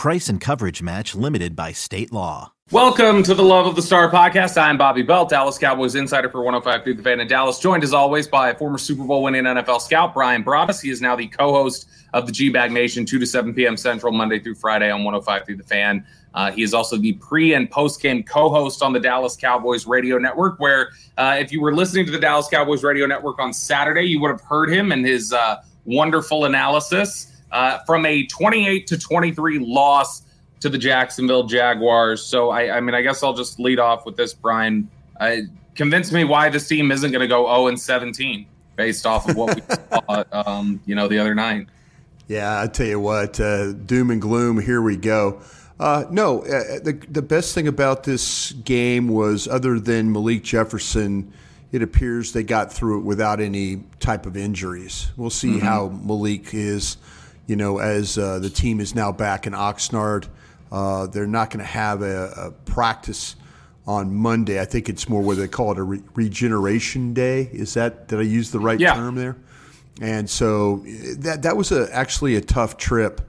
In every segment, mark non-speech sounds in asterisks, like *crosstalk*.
Price and coverage match limited by state law. Welcome to the Love of the Star podcast. I'm Bobby Belt, Dallas Cowboys insider for 105 through the fan in Dallas, joined as always by former Super Bowl winning NFL scout Bryan Broaddus. He is now the co host of the G Bag Nation, 2 to 7 p.m. Central, Monday through Friday on 105 through the fan. Uh, he is also the pre and post game co host on the Dallas Cowboys radio network, where uh, if you were listening to the Dallas Cowboys radio network on Saturday, you would have heard him and his uh, wonderful analysis uh, from a 28 to 23 loss to the Jacksonville Jaguars. So, I, I mean, I guess I'll just lead off with this, Bryan. Uh, convince me why this team isn't going to go 0 and 17 based off of what we *laughs* saw, um, you know, the other night. Yeah, I tell you what, uh, doom and gloom. Here we go. Uh, no, uh, the the best thing about this game was, other than Malik Jefferson, it appears they got through it without any type of injuries. We'll see mm-hmm. how Malik is, you know, as uh, the team is now back in Oxnard. Uh, they're not going to have a, a, practice on Monday. I think it's more what they call it a re- regeneration day. Is that did I use the right yeah. term there? And so that that was a, actually a tough trip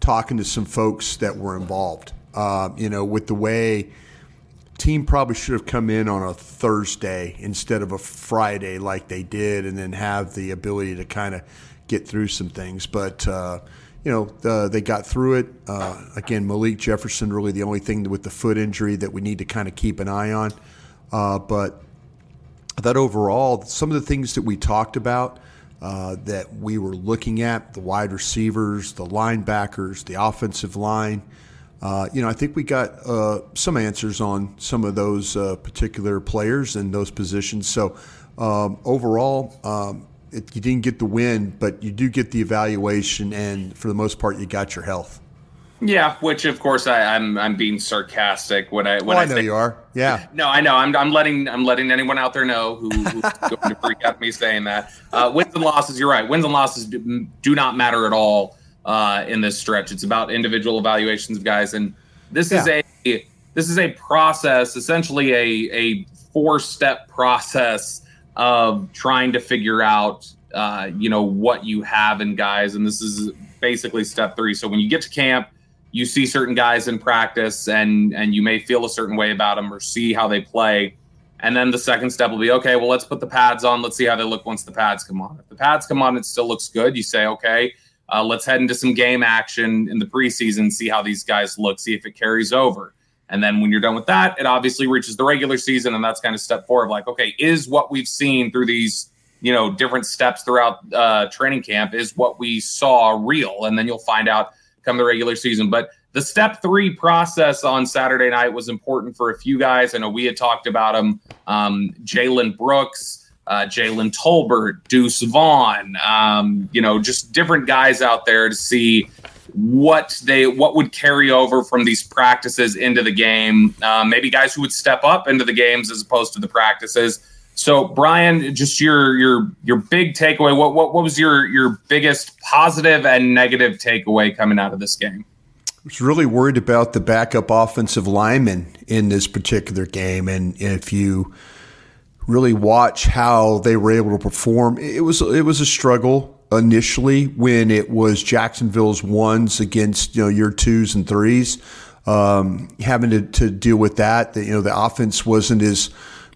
talking to some folks that were involved. Uh, you know, with the way team probably should have come in on a Thursday instead of a Friday like they did, and then have the ability to kind of get through some things. But uh, you know, the, they got through it. Uh, again, Malik Jefferson really the only thing with the foot injury that we need to kind of keep an eye on. Uh, but that overall, some of the things that we talked about uh, that we were looking at the wide receivers, the linebackers, the offensive line. Uh, you know, I think we got some answers on some of those particular players and those positions. So um, overall, um, it, you didn't get the win, but you do get the evaluation, and for the most part, you got your health. Yeah, which of course I, am I'm, I'm being sarcastic when I when oh, I, I know say, you are. Yeah. *laughs* No, I know. I'm I'm letting I'm letting anyone out there know who, who's *laughs* going to freak out me saying that. Uh, wins and losses. You're right. Wins and losses do, do not matter at all uh, in this stretch. It's about individual evaluations of guys, and this yeah. is a this is a process, essentially a a four step process of trying to figure out uh, you know what you have in guys, and this is basically step three. So when you get to camp you see certain guys in practice and and you may feel a certain way about them or see how they play. And then the second step will be okay well let's put the pads on. Let's see how they look once the pads come on. If the pads come on it still looks good. You say okay uh, let's head into some game action in the preseason see how these guys look see if it carries over and then when you're done with that it obviously reaches the regular season and that's kind of step four of like okay is what we've seen through these you know different steps throughout uh, training camp is what we saw real and then you'll find out come the regular season. But the step three process on Saturday night was important for a few guys. I know we had talked about them um, Jalen Brooks, uh, Jalen Tolbert, Deuce Vaughn, um, you know, just different guys out there to see what they what would carry over from these practices into the game. Uh, maybe guys who would step up into the games as opposed to the practices. So, Bryan, just your your your big takeaway. What what what was your your biggest positive and negative takeaway coming out of this game? I was really worried about the backup offensive lineman in this particular game, and if you really watch how they were able to perform, it was it was a struggle initially when it was Jacksonville's ones against you know your twos and threes, um, having to, to deal with that. That you know the offense wasn't as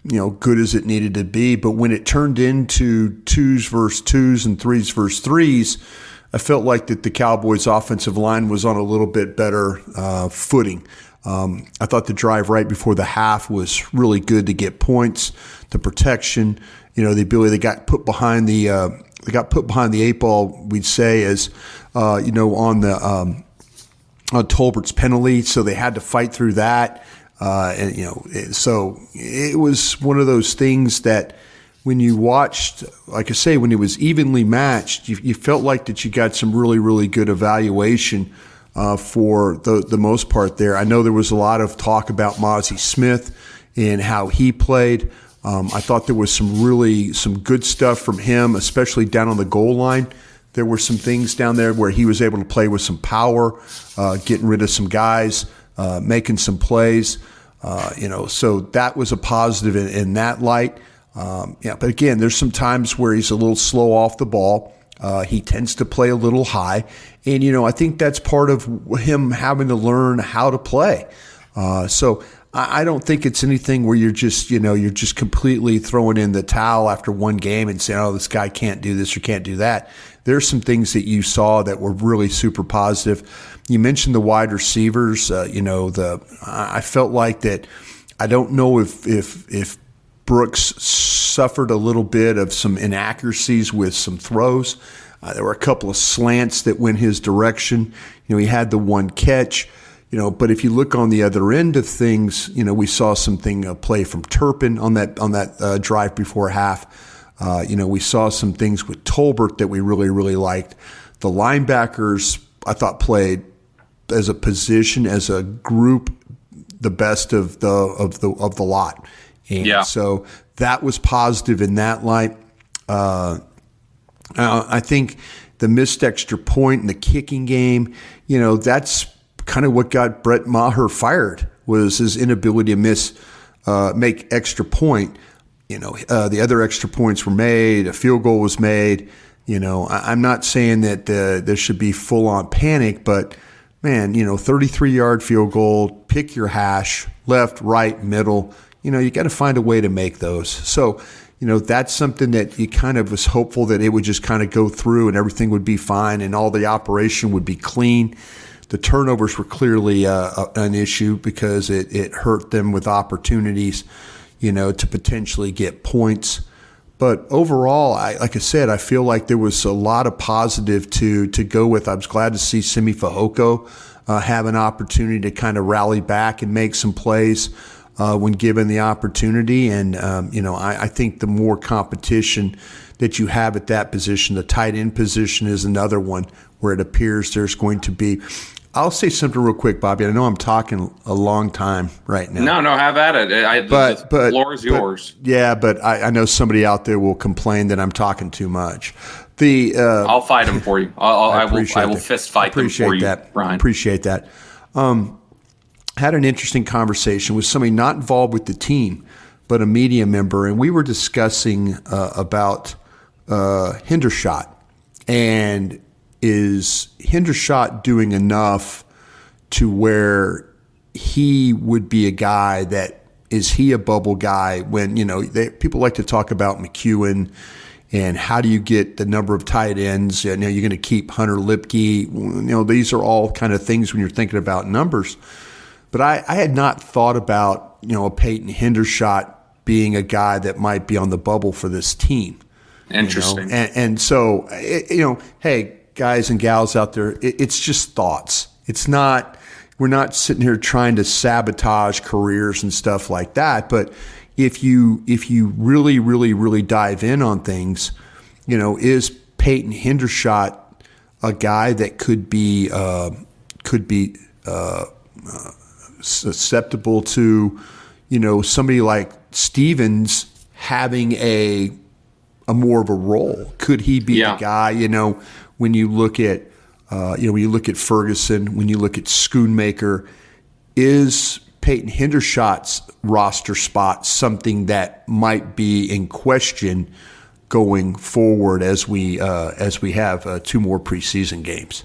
you know good as it needed to be. But when it turned into twos versus twos and threes versus threes, I felt like that the Cowboys' offensive line was on a little bit better uh, footing. Um, I thought the drive right before the half was really good to get points, the protection, you know, the ability they got put behind the uh, they got put behind the eight ball. We'd say as uh, you know on the um, on Tolbert's penalty, so they had to fight through that. Uh, and you know, so it was one of those things that when you watched, like I say, when it was evenly matched, you, you felt like that you got some really, really good evaluation uh, for the the most part. There, I know there was a lot of talk about Mazi Smith and how he played. Um, I thought there was some really some good stuff from him, especially down on the goal line. There were some things down there where he was able to play with some power, uh, getting rid of some guys, uh, making some plays. Uh, you know, so that was a positive in, in that light. Um, yeah, but again, there's some times where he's a little slow off the ball. Uh, he tends to play a little high, and you know, I think that's part of him having to learn how to play. Uh, so I don't think it's anything where you're just, you know, you're just completely throwing in the towel after one game and saying, oh, this guy can't do this or can't do that. There's some things that you saw that were really super positive. You mentioned the wide receivers. Uh, you know, the I felt like that. I don't know if if if Brooks suffered a little bit of some inaccuracies with some throws. Uh, there were a couple of slants that went his direction. You know, he had the one catch. You know, but if you look on the other end of things, you know, we saw something uh, play from Turpin on that on that uh, drive before half. Uh, you know, we saw some things with Tolbert that we really really liked. The linebackers, I thought, played as a position as a group the best of the of the of the lot. And yeah. so that was positive in that light. Uh, I think the missed extra point in the kicking game, you know, that's kind of what got Brett Maher fired was his inability to miss, uh, make extra point. You know, uh, the other extra points were made, a field goal was made. You know, I, am not saying that uh, there should be full on panic, but man, you know, 33 yard field goal, pick your hash, left, right, middle. You know, you got to find a way to make those. So, you know, that's something that you kind of was hopeful that it would just kind of go through and everything would be fine and all the operation would be clean. The turnovers were clearly uh, an issue because it, it hurt them with opportunities, you know, to potentially get points. But overall, I, like I said, I feel like there was a lot of positive to to go with. I was glad to see Simi Fehoko uh, have an opportunity to kind of rally back and make some plays uh, when given the opportunity. And um, you know, I, I, think the more competition that you have at that position, the tight end position is another one where it appears there's going to be I'll say something real quick, Bobby. I know I'm talking a long time right now. No, no, have at it. I, but, the floor is yours. But, yeah, but I, I, know somebody out there will complain that I'm talking too much. The uh, I'll fight them for you. *laughs* I'll, I, I will. I will fist fight appreciate them for that. you, Ryan. Appreciate that. Um, had an interesting conversation with somebody not involved with the team, but a media member, and we were discussing uh, about uh, Hendershot and is Hendershot doing enough to where he would be a guy that is he a bubble guy when you know they, people like to talk about McKeon and how do you get the number of tight ends? You know, you're going to keep Hunter Luepke. You know, these are all kind of things when you're thinking about numbers. But I, I had not thought about you know a Peyton Hendershot being a guy that might be on the bubble for this team. Interesting. You know? and, and, so, it, you know, hey, guys and gals out there, it, it's just thoughts. It's not, we're not sitting here trying to sabotage careers and stuff like that. But if you, if you really, really, really dive in on things, you know, is Peyton Hendershot a guy that could be, uh, could be, uh, uh, susceptible to, you know, somebody like Stephens having a a more of a role? Could he be yeah. the guy? You know, when you look at uh, you know when you look at Ferguson, when you look at Schoonmaker, is Peyton Hendershot's roster spot something that might be in question going forward as we uh, as we have uh, two more preseason games?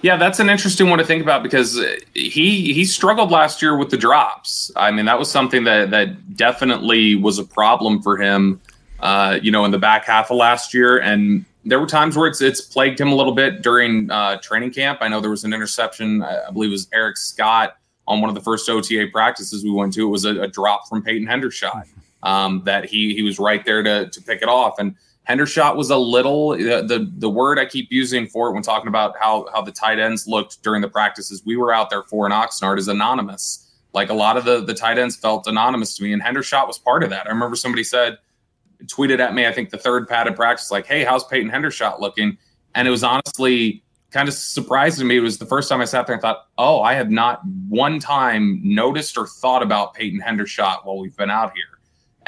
Yeah, that's an interesting one to think about because he he struggled last year with the drops. I mean, that was something that that definitely was a problem for him. Uh, you know, in the back half of last year, and there were times where it's it's plagued him a little bit during uh, training camp. I know there was an interception. I believe it was Eric Scott on one of the first OTA practices we went to. It was a, a drop from Peyton Hendershot um, that he he was right there to to pick it off. And Hendershot was a little the, the the word I keep using for it when talking about how how the tight ends looked during the practices we were out there for in Oxnard is anonymous. Like a lot of the the tight ends felt anonymous to me, and Hendershot was part of that. I remember somebody said tweeted at me, I think the third padded practice, like, "Hey, how's Peyton Hendershot looking?" And it was honestly kind of surprising to me. It was the first time I sat there and thought, "Oh, I have not one time noticed or thought about Peyton Hendershot while we've been out here."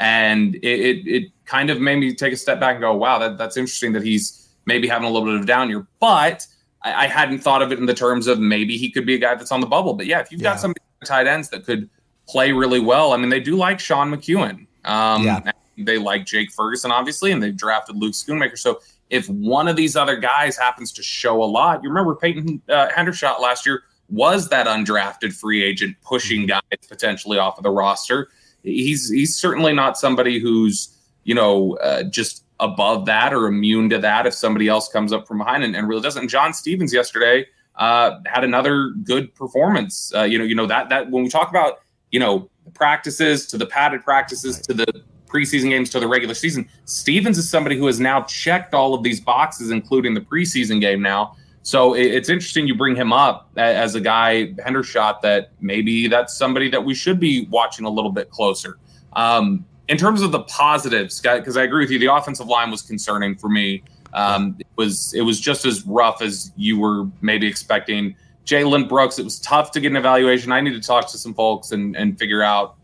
And it, it, it kind of made me take a step back and go, "Wow, that, that's interesting that he's maybe having a little bit of down year." But I, I, hadn't thought of it in the terms of maybe he could be a guy that's on the bubble. But yeah, if you've yeah. got some tight ends that could play really well, I mean, they do like Sean McKeon. Um, yeah they like Jake Ferguson, obviously, and they've drafted Luke Schoonmaker. So if one of these other guys happens to show a lot, you remember Peyton uh, Hendershot last year was that undrafted free agent pushing guys potentially off of the roster. He's he's certainly not somebody who's you know uh, just above that or immune to that if somebody else comes up from behind and, and really doesn't. And John Stephens yesterday uh, had another good performance. Uh, you know, you know that that when we talk about you know the practices to the padded practices to the preseason games to the regular season. Stephens is somebody who has now checked all of these boxes, including the preseason game now. So it's interesting you bring him up as a guy, Hendershot, that maybe that's somebody that we should be watching a little bit closer. Um, in terms of the positives, because I agree with you, the offensive line was concerning for me. Um, it was it was just as rough as you were maybe expecting. Jalen Brooks, it was tough to get an evaluation. I need to talk to some folks and, and figure out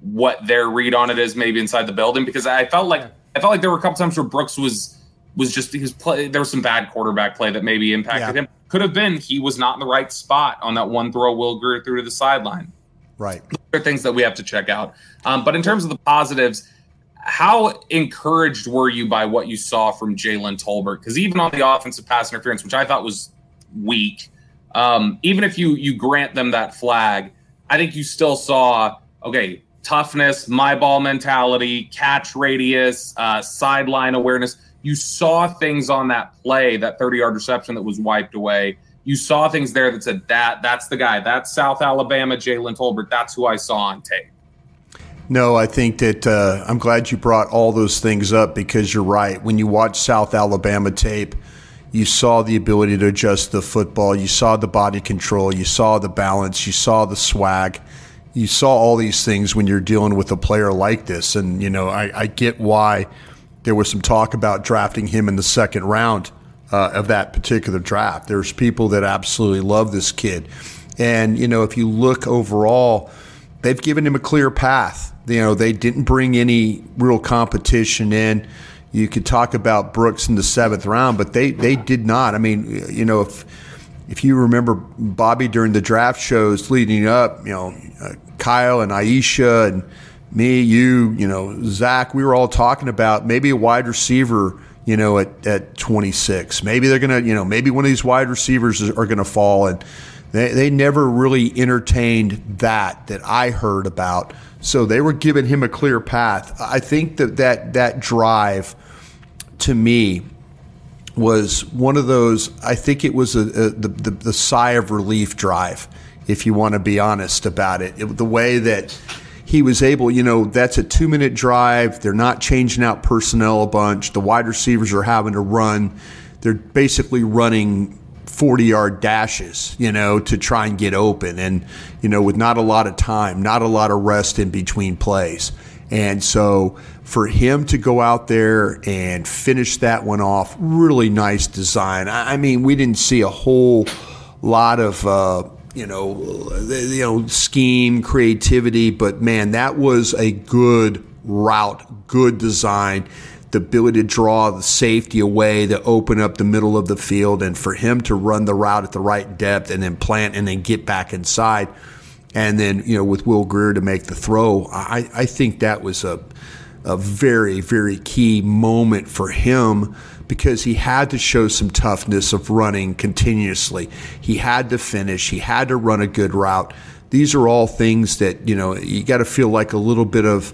what their read on it is maybe inside the building because I felt like I felt like there were a couple times where Brooks was was just his play. There was some bad quarterback play that maybe impacted yeah. him. Could have been he was not in the right spot on that one throw. Will Grier threw to the sideline. Right. Those are things that we have to check out. Um, but in terms of the positives, how encouraged were you by what you saw from Jalen Tolbert? Because even on the offensive pass interference, which I thought was weak, um, even if you you grant them that flag, I think you still saw okay toughness, my ball mentality, catch radius, uh, sideline awareness. You saw things on that play, that 30 yard reception that was wiped away. You saw things there that said that that's the guy. That's South Alabama, Jalen Tolbert. That's who I saw on tape. No, I think that uh, I'm glad you brought all those things up because you're right. When you watch South Alabama tape, you saw the ability to adjust the football, you saw the body control, you saw the balance, you saw the swag you saw all these things when you're dealing with a player like this. And, you know, I, I get why there was some talk about drafting him in the second round uh, of that particular draft. There's people that absolutely love this kid. And, you know, if you look overall, they've given him a clear path. You know, they didn't bring any real competition in. You could talk about Brooks in the seventh round, but they, they did not. I mean, you know, if if you remember Bobby during the draft shows leading up, you know, uh, Kyle and Aisha and me, you, you know, Zach, we were all talking about maybe a wide receiver, you know, at, at 26. Maybe they're going to, you know, maybe one of these wide receivers are going to fall. And they, they never really entertained that that I heard about. So they were giving him a clear path. I think that that, that drive to me was one of those, I think it was a, a the, the, the sigh of relief drive if you want to be honest about it. it. The way that he was able, you know, that's a two minute drive. They're not changing out personnel a bunch. The wide receivers are having to run. They're basically running 40 yard dashes, you know, to try and get open. And, you know, with not a lot of time, not a lot of rest in between plays. And so for him to go out there and finish that one off, really nice design. I mean, we didn't see a whole lot of, uh, you know, you know, scheme, creativity. But man, that was a good route, good design. The ability to draw the safety away, to open up the middle of the field, and for him to run the route at the right depth and then plant and then get back inside. And then, you know, with Will Grier to make the throw, I, I think that was a, a very, very key moment for him because he had to show some toughness of running continuously. He had to finish. He had to run a good route. These are all things that, you know, you got to feel like a little bit of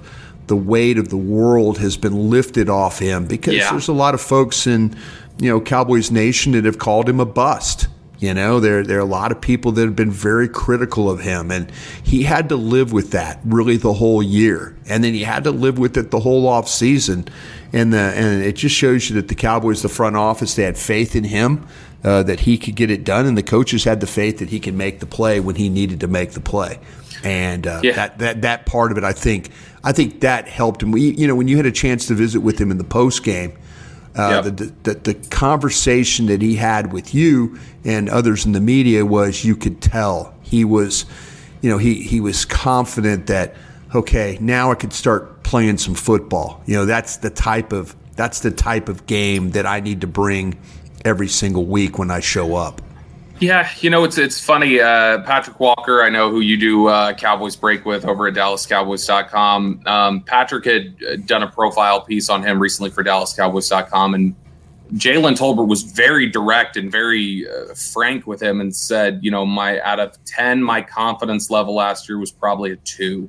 the weight of the world has been lifted off him because yeah. there's a lot of folks in, you know, Cowboys Nation that have called him a bust. You know, there there are a lot of people that have been very critical of him, and he had to live with that really the whole year, and then he had to live with it the whole off season, and the and it just shows you that the Cowboys, the front office, they had faith in him. Uh, that he could get it done, and the coaches had the faith that he could make the play when he needed to make the play, and uh, yeah. that that that part of it, I think, I think that helped him. We, you know, when you had a chance to visit with him in the post game, uh, yep. the, the, the conversation that he had with you and others in the media was you could tell he was, you know, he he was confident that okay, now I could start playing some football. You know, that's the type of that's the type of game that I need to bring every single week when I show up. Yeah, you know it's it's funny. Uh, Patrick Walker, I know who you do uh, Cowboys break with over at DallasCowboys.com. Um, Patrick had uh, done a profile piece on him recently for DallasCowboys.com, and Jalen Tolbert was very direct and very uh, frank with him, and said, you know, my out of ten, my confidence level last year was probably a two,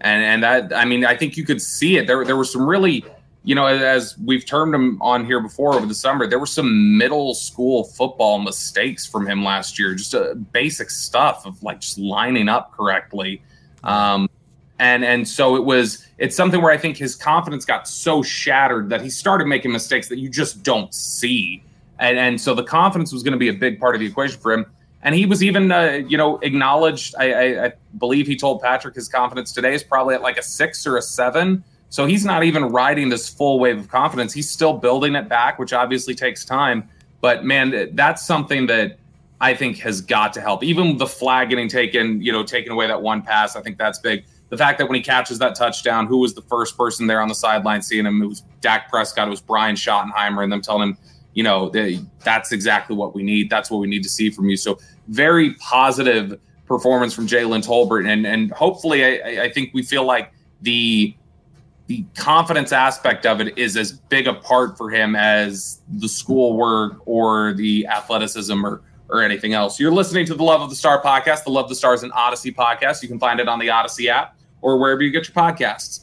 and and that I mean I think you could see it. There there were some really you know, as we've termed him on here before over the summer, there were some middle school football mistakes from him last year, just uh, basic stuff of like just lining up correctly. Um, and and so it was it's something where I think his confidence got so shattered that he started making mistakes that you just don't see. And and so the confidence was going to be a big part of the equation for him. And he was even, uh, you know, acknowledged. I, I, I believe he told Patrick his confidence today is probably at like a six or a seven so he's not even riding this full wave of confidence. He's still building it back, which obviously takes time. But man, that's something that I think has got to help. Even the flag getting taken, you know, taking away that one pass, I think that's big. The fact that when he catches that touchdown, who was the first person there on the sideline seeing him? It was Dak Prescott, it was Brian Schottenheimer, and them telling him, you know, that's exactly what we need. That's what we need to see from you. So very positive performance from Jalen Tolbert, and and hopefully, I, I think we feel like the the confidence aspect of it is as big a part for him as the schoolwork or the athleticism or or anything else. You're listening to the Love of the Star podcast, the Love of the Stars and Audacy podcast. You can find it on the Audacy app or wherever you get your podcasts.